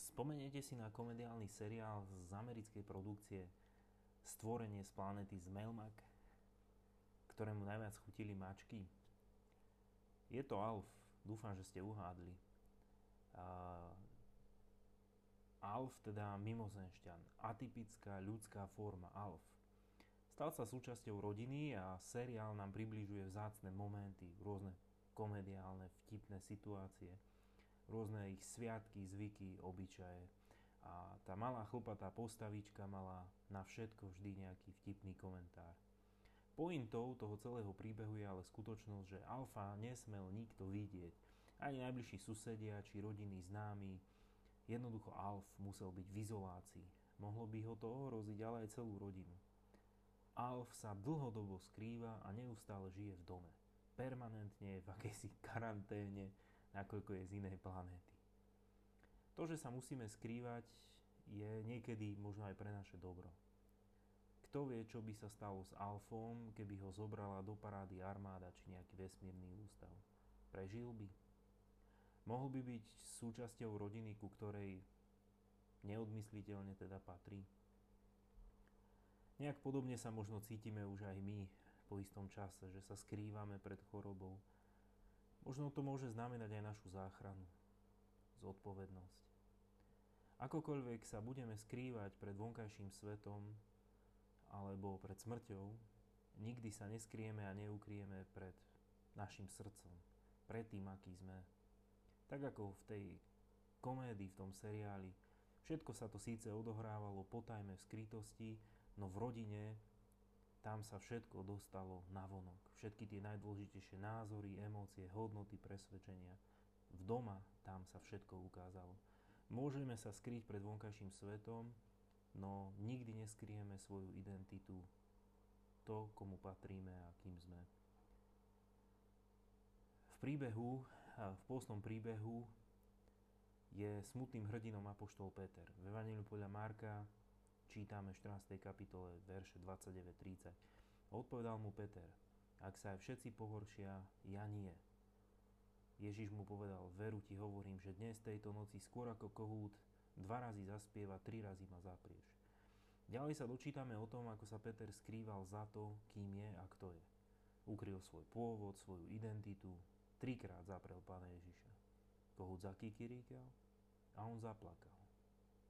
Spomeniete si na komediálny seriál z americkej produkcie Stvorenie z planety z Melmac, ktorému najviac chutili mačky? Je to Alf, dúfam, že ste uhádli. Uh, Alf, teda mimozenšťan, atypická ľudská forma Alf. Stal sa súčasťou rodiny a seriál nám približuje vzácne momenty, rôzne komediálne, vtipné situácie – rôzne ich sviatky, zvyky, obyčaje. A tá malá chlpatá postavička mala na všetko vždy nejaký vtipný komentár. Pointou toho celého príbehu je ale skutočnosť, že Alfa nesmel nikto vidieť, ani najbližší susedia či rodinní známi. Jednoducho Alf musel byť v izolácii. Mohlo by ho to ohroziť, ale aj celú rodinu. Alf sa dlhodobo skrýva a neustále žije v dome. Permanentne je v akejsi karanténe, nakoľko je z inej planéty. To, že sa musíme skrývať, je niekedy možno aj pre naše dobro. Kto vie, čo by sa stalo s Alfom, keby ho zobrala do parády armáda či nejaký vesmírny ústav? Prežil by? Mohol by byť súčasťou rodiny, ku ktorej neodmysliteľne teda patrí? Nejak podobne sa možno cítime už aj my po istom čase, že sa skrývame pred chorobou, Možno to môže znamenať aj našu záchranu, zodpovednosť. Akokoľvek sa budeme skrývať pred vonkajším svetom alebo pred smrťou, nikdy sa neskrieme a neukrieme pred našim srdcom, pred tým, aký sme. Tak ako v tej komédii, v tom seriáli, všetko sa to síce odohrávalo potajme v skrytosti, no v rodine tam sa všetko dostalo na vonok. Všetky tie najdôležitejšie názory, emócie, hodnoty, presvedčenia. V doma tam sa všetko ukázalo. Môžeme sa skryť pred vonkajším svetom, no nikdy neskrieme svoju identitu, to, komu patríme a kým sme. V príbehu, v pôstnom príbehu je smutným hrdinom Apoštol Peter. V Evangeliu podľa Marka čítame v 14. kapitole verše 29-30. Odpovedal mu Peter, ak sa aj všetci pohoršia, ja nie. Ježiš mu povedal, veru ti hovorím, že dnes tejto noci skôr ako kohút dva razy zaspieva, tri razy ma zaprieš. Ďalej sa dočítame o tom, ako sa Peter skrýval za to, kým je a kto je. Ukryl svoj pôvod, svoju identitu, trikrát zaprel Pána Ježiša. Kohút zakikiríkal a on zaplakal.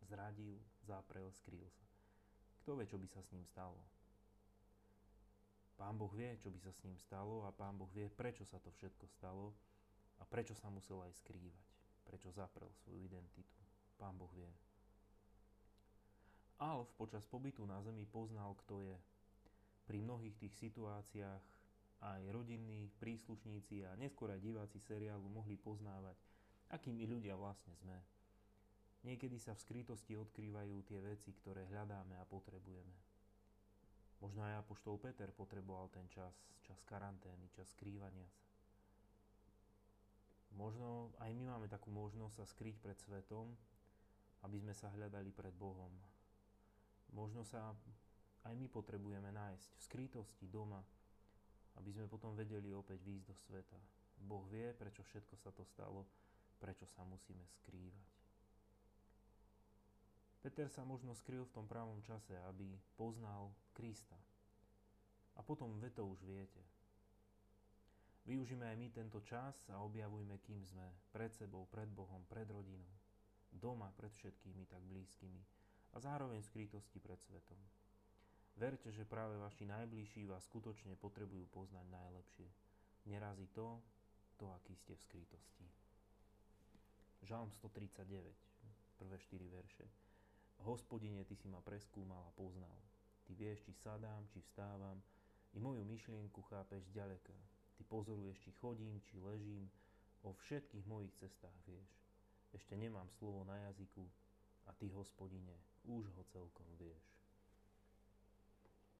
Zradil, zaprel, skrýl sa. Kto vie, čo by sa s ním stalo? Pán Boh vie, čo by sa s ním stalo a Pán Boh vie, prečo sa to všetko stalo a prečo sa musel aj skrývať. Prečo zaprel svoju identitu. Pán Boh vie. Alf počas pobytu na Zemi poznal, kto je. Pri mnohých tých situáciách aj rodinní príslušníci a neskôr aj diváci seriálu mohli poznávať, akými ľudia vlastne sme. Niekedy sa v skrytosti odkrývajú tie veci, ktoré hľadáme a potrebujeme. Možno aj Apoštol Peter potreboval ten čas, čas karantény, čas skrývania sa. Možno aj my máme takú možnosť sa skryť pred svetom, aby sme sa hľadali pred Bohom. Možno sa aj my potrebujeme nájsť v skrytosti doma, aby sme potom vedeli opäť výjsť do sveta. Boh vie, prečo všetko sa to stalo, prečo sa musíme skrývať. Peter sa možno skryl v tom pravom čase, aby poznal Krista. A potom ve to už viete. Využíme aj my tento čas a objavujme, kým sme pred sebou, pred Bohom, pred rodinou, doma pred všetkými tak blízkymi a zároveň skrytosti pred svetom. Verte, že práve vaši najbližší vás skutočne potrebujú poznať najlepšie. Nerazí to, to, aký ste v skrytosti. Žalm 139, prvé 4 verše. Hospodine, Ty si ma preskúmal a poznal. Ty vieš, či sadám, či vstávam, i moju myšlienku chápeš ďaleka. Ty pozoruješ, či chodím, či ležím, o všetkých mojich cestách vieš. Ešte nemám slovo na jazyku a Ty, hospodine, už ho celkom vieš.